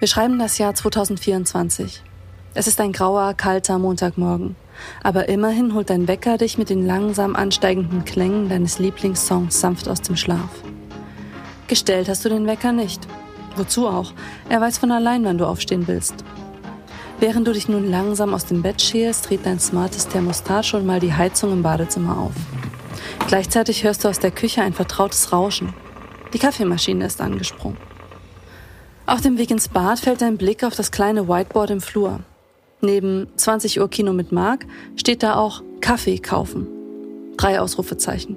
Wir schreiben das Jahr 2024. Es ist ein grauer, kalter Montagmorgen. Aber immerhin holt dein Wecker dich mit den langsam ansteigenden Klängen deines Lieblingssongs sanft aus dem Schlaf. Gestellt hast du den Wecker nicht. Wozu auch? Er weiß von allein, wann du aufstehen willst. Während du dich nun langsam aus dem Bett schälst, dreht dein smartes Thermostat schon mal die Heizung im Badezimmer auf. Gleichzeitig hörst du aus der Küche ein vertrautes Rauschen. Die Kaffeemaschine ist angesprungen. Auf dem Weg ins Bad fällt dein Blick auf das kleine Whiteboard im Flur. Neben 20 Uhr Kino mit Mark steht da auch Kaffee kaufen. Drei Ausrufezeichen.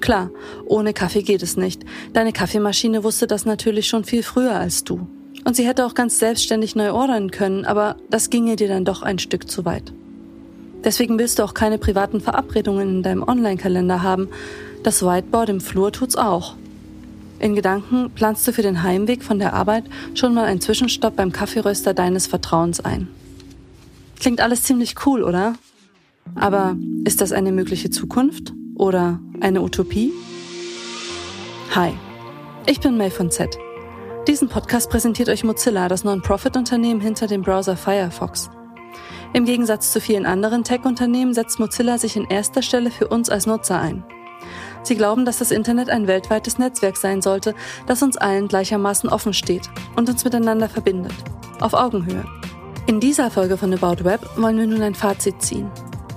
Klar, ohne Kaffee geht es nicht. Deine Kaffeemaschine wusste das natürlich schon viel früher als du. Und sie hätte auch ganz selbstständig neu ordern können, aber das ginge dir dann doch ein Stück zu weit. Deswegen willst du auch keine privaten Verabredungen in deinem Online-Kalender haben. Das Whiteboard im Flur tut's auch. In Gedanken planst du für den Heimweg von der Arbeit schon mal einen Zwischenstopp beim Kaffeeröster deines Vertrauens ein. Klingt alles ziemlich cool, oder? Aber ist das eine mögliche Zukunft oder eine Utopie? Hi, ich bin May von Z. Diesen Podcast präsentiert euch Mozilla, das Non-Profit-Unternehmen hinter dem Browser Firefox. Im Gegensatz zu vielen anderen Tech-Unternehmen setzt Mozilla sich in erster Stelle für uns als Nutzer ein. Sie glauben, dass das Internet ein weltweites Netzwerk sein sollte, das uns allen gleichermaßen offen steht und uns miteinander verbindet. Auf Augenhöhe. In dieser Folge von About Web wollen wir nun ein Fazit ziehen.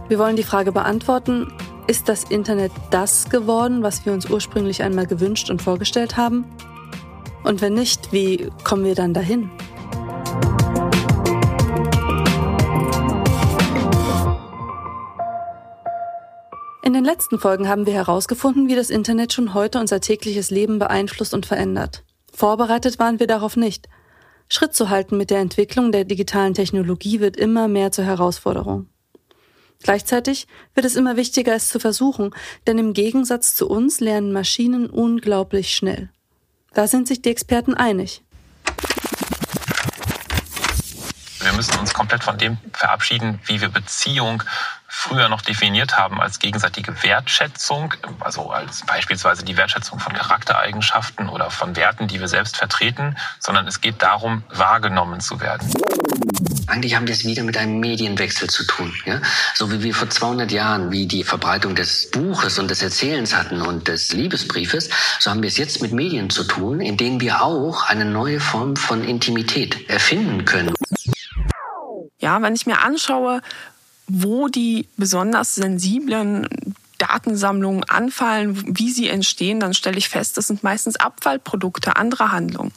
Wir wollen die Frage beantworten, ist das Internet das geworden, was wir uns ursprünglich einmal gewünscht und vorgestellt haben? Und wenn nicht, wie kommen wir dann dahin? In den letzten Folgen haben wir herausgefunden, wie das Internet schon heute unser tägliches Leben beeinflusst und verändert. Vorbereitet waren wir darauf nicht. Schritt zu halten mit der Entwicklung der digitalen Technologie wird immer mehr zur Herausforderung. Gleichzeitig wird es immer wichtiger, es zu versuchen, denn im Gegensatz zu uns lernen Maschinen unglaublich schnell. Da sind sich die Experten einig. Wir müssen uns komplett von dem verabschieden, wie wir Beziehung früher noch definiert haben als gegenseitige Wertschätzung, also als beispielsweise die Wertschätzung von Charaktereigenschaften oder von Werten, die wir selbst vertreten, sondern es geht darum, wahrgenommen zu werden. Eigentlich haben wir es wieder mit einem Medienwechsel zu tun. Ja? So wie wir vor 200 Jahren, wie die Verbreitung des Buches und des Erzählens hatten und des Liebesbriefes, so haben wir es jetzt mit Medien zu tun, in denen wir auch eine neue Form von Intimität erfinden können. Ja, wenn ich mir anschaue, wo die besonders sensiblen Datensammlungen anfallen, wie sie entstehen, dann stelle ich fest, das sind meistens Abfallprodukte anderer Handlungen.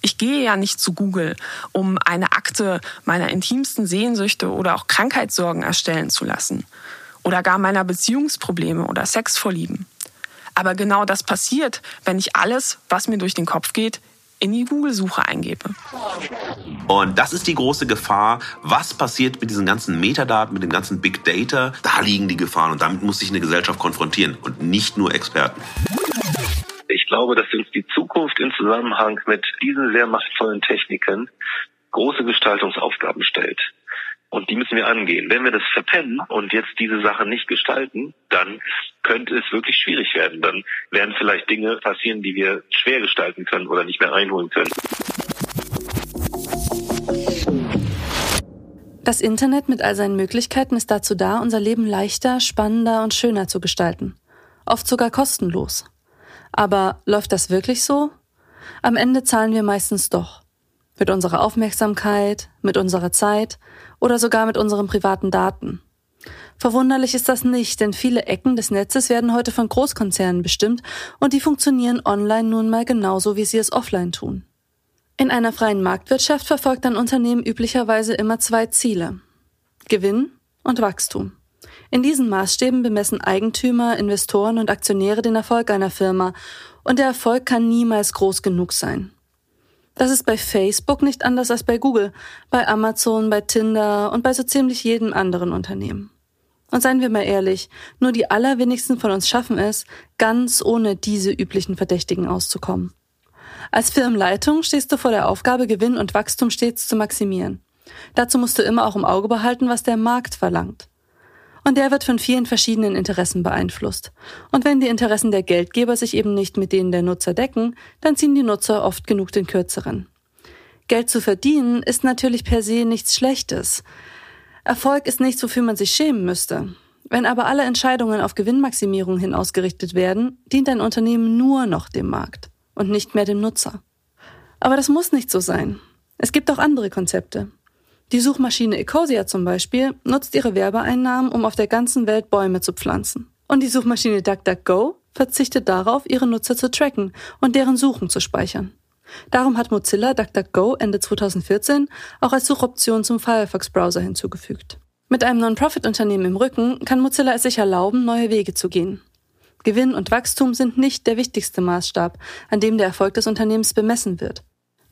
Ich gehe ja nicht zu Google, um eine Akte meiner intimsten Sehnsüchte oder auch Krankheitssorgen erstellen zu lassen oder gar meiner Beziehungsprobleme oder Sexvorlieben. Aber genau das passiert, wenn ich alles, was mir durch den Kopf geht, in die Google-Suche eingebe. Und das ist die große Gefahr. Was passiert mit diesen ganzen Metadaten, mit dem ganzen Big Data? Da liegen die Gefahren und damit muss sich eine Gesellschaft konfrontieren und nicht nur Experten. Ich glaube, dass uns die Zukunft im Zusammenhang mit diesen sehr machtvollen Techniken große Gestaltungsaufgaben stellt. Und die müssen wir angehen. Wenn wir das verpennen und jetzt diese Sache nicht gestalten, dann könnte es wirklich schwierig werden. Dann werden vielleicht Dinge passieren, die wir schwer gestalten können oder nicht mehr einholen können. Das Internet mit all seinen Möglichkeiten ist dazu da, unser Leben leichter, spannender und schöner zu gestalten. Oft sogar kostenlos. Aber läuft das wirklich so? Am Ende zahlen wir meistens doch. Mit unserer Aufmerksamkeit, mit unserer Zeit oder sogar mit unseren privaten Daten. Verwunderlich ist das nicht, denn viele Ecken des Netzes werden heute von Großkonzernen bestimmt und die funktionieren online nun mal genauso, wie sie es offline tun. In einer freien Marktwirtschaft verfolgt ein Unternehmen üblicherweise immer zwei Ziele. Gewinn und Wachstum. In diesen Maßstäben bemessen Eigentümer, Investoren und Aktionäre den Erfolg einer Firma und der Erfolg kann niemals groß genug sein. Das ist bei Facebook nicht anders als bei Google, bei Amazon, bei Tinder und bei so ziemlich jedem anderen Unternehmen. Und seien wir mal ehrlich, nur die allerwenigsten von uns schaffen es, ganz ohne diese üblichen Verdächtigen auszukommen. Als Firmenleitung stehst du vor der Aufgabe, Gewinn und Wachstum stets zu maximieren. Dazu musst du immer auch im Auge behalten, was der Markt verlangt. Und der wird von vielen verschiedenen Interessen beeinflusst. Und wenn die Interessen der Geldgeber sich eben nicht mit denen der Nutzer decken, dann ziehen die Nutzer oft genug den kürzeren. Geld zu verdienen ist natürlich per se nichts Schlechtes. Erfolg ist nichts, wofür man sich schämen müsste. Wenn aber alle Entscheidungen auf Gewinnmaximierung hin ausgerichtet werden, dient ein Unternehmen nur noch dem Markt und nicht mehr dem Nutzer. Aber das muss nicht so sein. Es gibt auch andere Konzepte. Die Suchmaschine Ecosia zum Beispiel nutzt ihre Werbeeinnahmen, um auf der ganzen Welt Bäume zu pflanzen. Und die Suchmaschine DuckDuckGo verzichtet darauf, ihre Nutzer zu tracken und deren Suchen zu speichern. Darum hat Mozilla DuckDuckGo Ende 2014 auch als Suchoption zum Firefox-Browser hinzugefügt. Mit einem Non-Profit-Unternehmen im Rücken kann Mozilla es sich erlauben, neue Wege zu gehen. Gewinn und Wachstum sind nicht der wichtigste Maßstab, an dem der Erfolg des Unternehmens bemessen wird.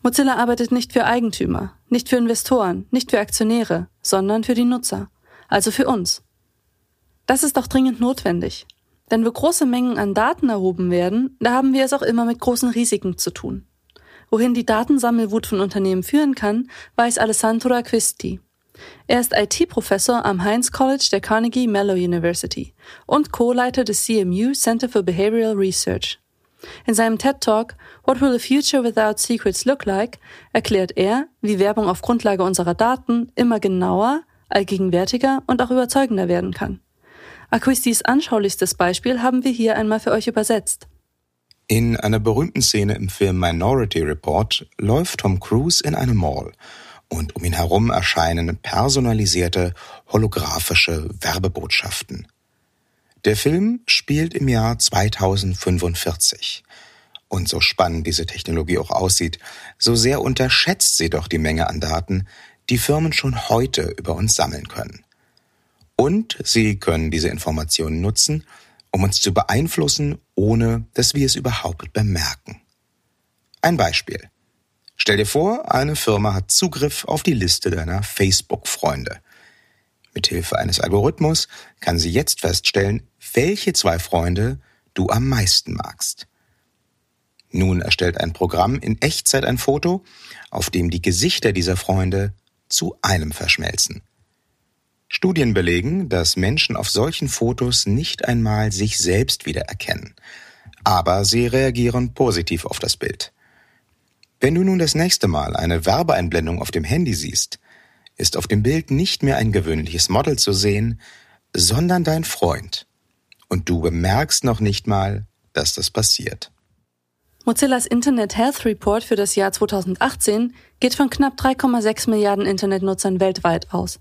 Mozilla arbeitet nicht für Eigentümer, nicht für Investoren, nicht für Aktionäre, sondern für die Nutzer, also für uns. Das ist auch dringend notwendig. Denn wo große Mengen an Daten erhoben werden, da haben wir es auch immer mit großen Risiken zu tun. Wohin die Datensammelwut von Unternehmen führen kann, weiß Alessandro Acquisti. Er ist IT-Professor am Heinz College der Carnegie Mellon University und Co-Leiter des CMU Center for Behavioral Research. In seinem TED Talk What Will a Future Without Secrets Look Like erklärt er, wie Werbung auf Grundlage unserer Daten immer genauer, allgegenwärtiger und auch überzeugender werden kann. Acquistis anschaulichstes Beispiel haben wir hier einmal für euch übersetzt. In einer berühmten Szene im Film Minority Report läuft Tom Cruise in eine Mall und um ihn herum erscheinen personalisierte holographische Werbebotschaften. Der Film spielt im Jahr 2045. Und so spannend diese Technologie auch aussieht, so sehr unterschätzt sie doch die Menge an Daten, die Firmen schon heute über uns sammeln können. Und sie können diese Informationen nutzen, um uns zu beeinflussen, ohne dass wir es überhaupt bemerken. Ein Beispiel. Stell dir vor, eine Firma hat Zugriff auf die Liste deiner Facebook-Freunde. Mithilfe eines Algorithmus kann sie jetzt feststellen, welche zwei Freunde du am meisten magst. Nun erstellt ein Programm in Echtzeit ein Foto, auf dem die Gesichter dieser Freunde zu einem verschmelzen. Studien belegen, dass Menschen auf solchen Fotos nicht einmal sich selbst wiedererkennen. Aber sie reagieren positiv auf das Bild. Wenn du nun das nächste Mal eine Werbeeinblendung auf dem Handy siehst, ist auf dem Bild nicht mehr ein gewöhnliches Model zu sehen, sondern dein Freund. Und du bemerkst noch nicht mal, dass das passiert. Mozillas Internet Health Report für das Jahr 2018 geht von knapp 3,6 Milliarden Internetnutzern weltweit aus.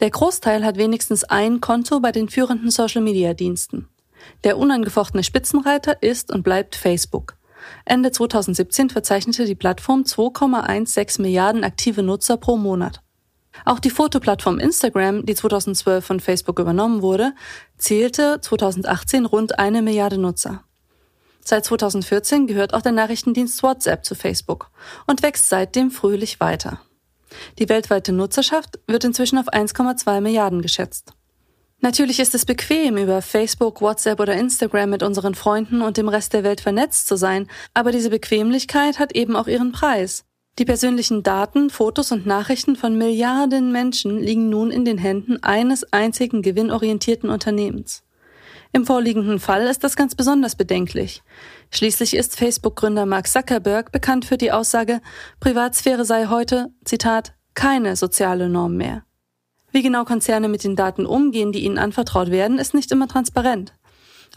Der Großteil hat wenigstens ein Konto bei den führenden Social-Media-Diensten. Der unangefochtene Spitzenreiter ist und bleibt Facebook. Ende 2017 verzeichnete die Plattform 2,16 Milliarden aktive Nutzer pro Monat. Auch die Fotoplattform Instagram, die 2012 von Facebook übernommen wurde, zählte 2018 rund eine Milliarde Nutzer. Seit 2014 gehört auch der Nachrichtendienst WhatsApp zu Facebook und wächst seitdem fröhlich weiter. Die weltweite Nutzerschaft wird inzwischen auf 1,2 Milliarden geschätzt. Natürlich ist es bequem, über Facebook, WhatsApp oder Instagram mit unseren Freunden und dem Rest der Welt vernetzt zu sein, aber diese Bequemlichkeit hat eben auch ihren Preis. Die persönlichen Daten, Fotos und Nachrichten von Milliarden Menschen liegen nun in den Händen eines einzigen gewinnorientierten Unternehmens. Im vorliegenden Fall ist das ganz besonders bedenklich. Schließlich ist Facebook-Gründer Mark Zuckerberg bekannt für die Aussage, Privatsphäre sei heute, Zitat, keine soziale Norm mehr. Wie genau Konzerne mit den Daten umgehen, die ihnen anvertraut werden, ist nicht immer transparent.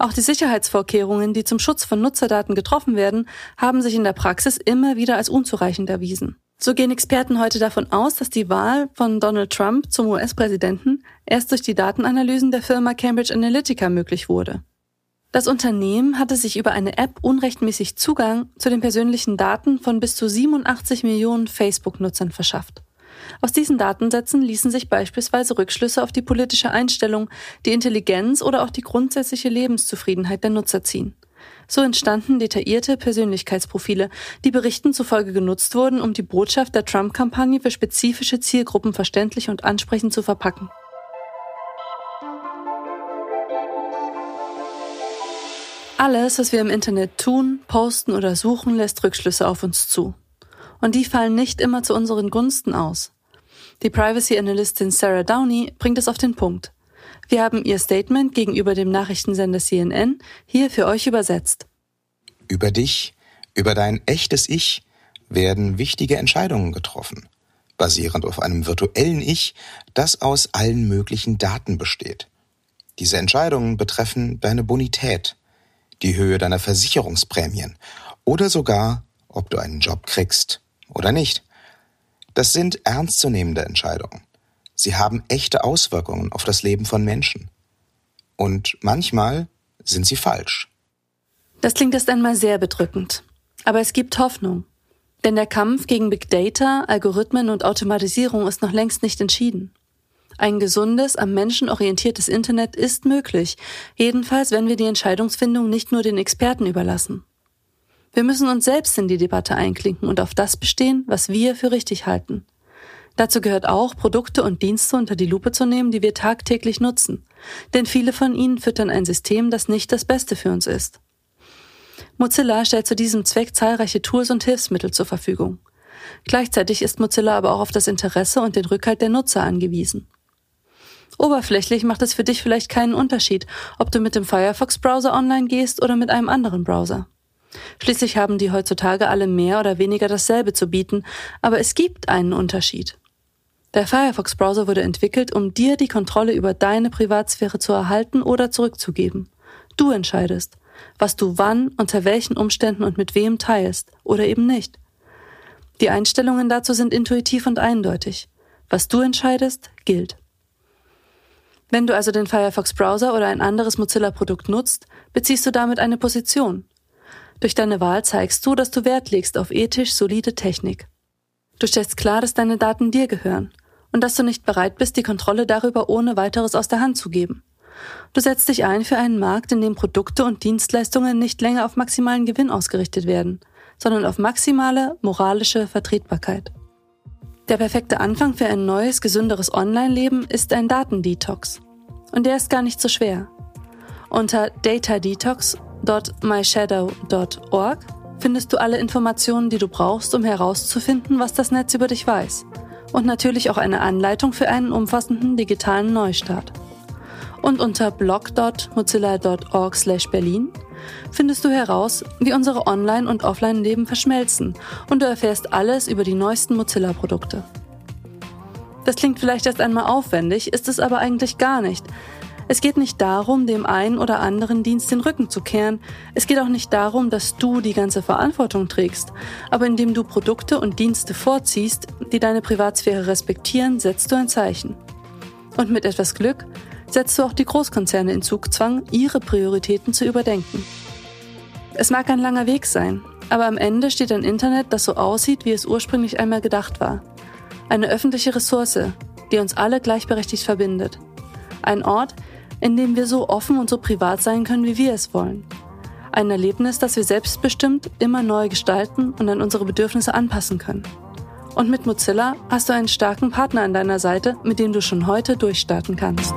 Auch die Sicherheitsvorkehrungen, die zum Schutz von Nutzerdaten getroffen werden, haben sich in der Praxis immer wieder als unzureichend erwiesen. So gehen Experten heute davon aus, dass die Wahl von Donald Trump zum US-Präsidenten erst durch die Datenanalysen der Firma Cambridge Analytica möglich wurde. Das Unternehmen hatte sich über eine App unrechtmäßig Zugang zu den persönlichen Daten von bis zu 87 Millionen Facebook-Nutzern verschafft. Aus diesen Datensätzen ließen sich beispielsweise Rückschlüsse auf die politische Einstellung, die Intelligenz oder auch die grundsätzliche Lebenszufriedenheit der Nutzer ziehen. So entstanden detaillierte Persönlichkeitsprofile, die Berichten zufolge genutzt wurden, um die Botschaft der Trump-Kampagne für spezifische Zielgruppen verständlich und ansprechend zu verpacken. Alles, was wir im Internet tun, posten oder suchen, lässt Rückschlüsse auf uns zu. Und die fallen nicht immer zu unseren Gunsten aus. Die Privacy-Analystin Sarah Downey bringt es auf den Punkt. Wir haben ihr Statement gegenüber dem Nachrichtensender CNN hier für euch übersetzt. Über dich, über dein echtes Ich, werden wichtige Entscheidungen getroffen, basierend auf einem virtuellen Ich, das aus allen möglichen Daten besteht. Diese Entscheidungen betreffen deine Bonität, die Höhe deiner Versicherungsprämien oder sogar, ob du einen Job kriegst oder nicht. Das sind ernstzunehmende Entscheidungen. Sie haben echte Auswirkungen auf das Leben von Menschen. Und manchmal sind sie falsch. Das klingt erst einmal sehr bedrückend. Aber es gibt Hoffnung. Denn der Kampf gegen Big Data, Algorithmen und Automatisierung ist noch längst nicht entschieden. Ein gesundes, am Menschen orientiertes Internet ist möglich, jedenfalls wenn wir die Entscheidungsfindung nicht nur den Experten überlassen. Wir müssen uns selbst in die Debatte einklinken und auf das bestehen, was wir für richtig halten. Dazu gehört auch, Produkte und Dienste unter die Lupe zu nehmen, die wir tagtäglich nutzen. Denn viele von ihnen füttern ein System, das nicht das Beste für uns ist. Mozilla stellt zu diesem Zweck zahlreiche Tools und Hilfsmittel zur Verfügung. Gleichzeitig ist Mozilla aber auch auf das Interesse und den Rückhalt der Nutzer angewiesen. Oberflächlich macht es für dich vielleicht keinen Unterschied, ob du mit dem Firefox-Browser online gehst oder mit einem anderen Browser. Schließlich haben die heutzutage alle mehr oder weniger dasselbe zu bieten, aber es gibt einen Unterschied. Der Firefox-Browser wurde entwickelt, um dir die Kontrolle über deine Privatsphäre zu erhalten oder zurückzugeben. Du entscheidest, was du wann, unter welchen Umständen und mit wem teilst oder eben nicht. Die Einstellungen dazu sind intuitiv und eindeutig. Was du entscheidest, gilt. Wenn du also den Firefox Browser oder ein anderes Mozilla-Produkt nutzt, beziehst du damit eine Position. Durch deine Wahl zeigst du, dass du Wert legst auf ethisch solide Technik. Du stellst klar, dass deine Daten dir gehören und dass du nicht bereit bist, die Kontrolle darüber ohne weiteres aus der Hand zu geben. Du setzt dich ein für einen Markt, in dem Produkte und Dienstleistungen nicht länger auf maximalen Gewinn ausgerichtet werden, sondern auf maximale moralische Vertretbarkeit. Der perfekte Anfang für ein neues, gesünderes Online-Leben ist ein Datendetox. Und der ist gar nicht so schwer. Unter datadetox.myshadow.org findest du alle Informationen, die du brauchst, um herauszufinden, was das Netz über dich weiß. Und natürlich auch eine Anleitung für einen umfassenden digitalen Neustart. Und unter blog.mozilla.org/berlin findest du heraus, wie unsere Online- und Offline-Leben verschmelzen und du erfährst alles über die neuesten Mozilla-Produkte. Das klingt vielleicht erst einmal aufwendig, ist es aber eigentlich gar nicht. Es geht nicht darum, dem einen oder anderen Dienst den Rücken zu kehren. Es geht auch nicht darum, dass du die ganze Verantwortung trägst. Aber indem du Produkte und Dienste vorziehst, die deine Privatsphäre respektieren, setzt du ein Zeichen. Und mit etwas Glück setzt du auch die Großkonzerne in Zugzwang, ihre Prioritäten zu überdenken. Es mag ein langer Weg sein, aber am Ende steht ein Internet, das so aussieht, wie es ursprünglich einmal gedacht war. Eine öffentliche Ressource, die uns alle gleichberechtigt verbindet. Ein Ort, in dem wir so offen und so privat sein können, wie wir es wollen. Ein Erlebnis, das wir selbstbestimmt immer neu gestalten und an unsere Bedürfnisse anpassen können. Und mit Mozilla hast du einen starken Partner an deiner Seite, mit dem du schon heute durchstarten kannst.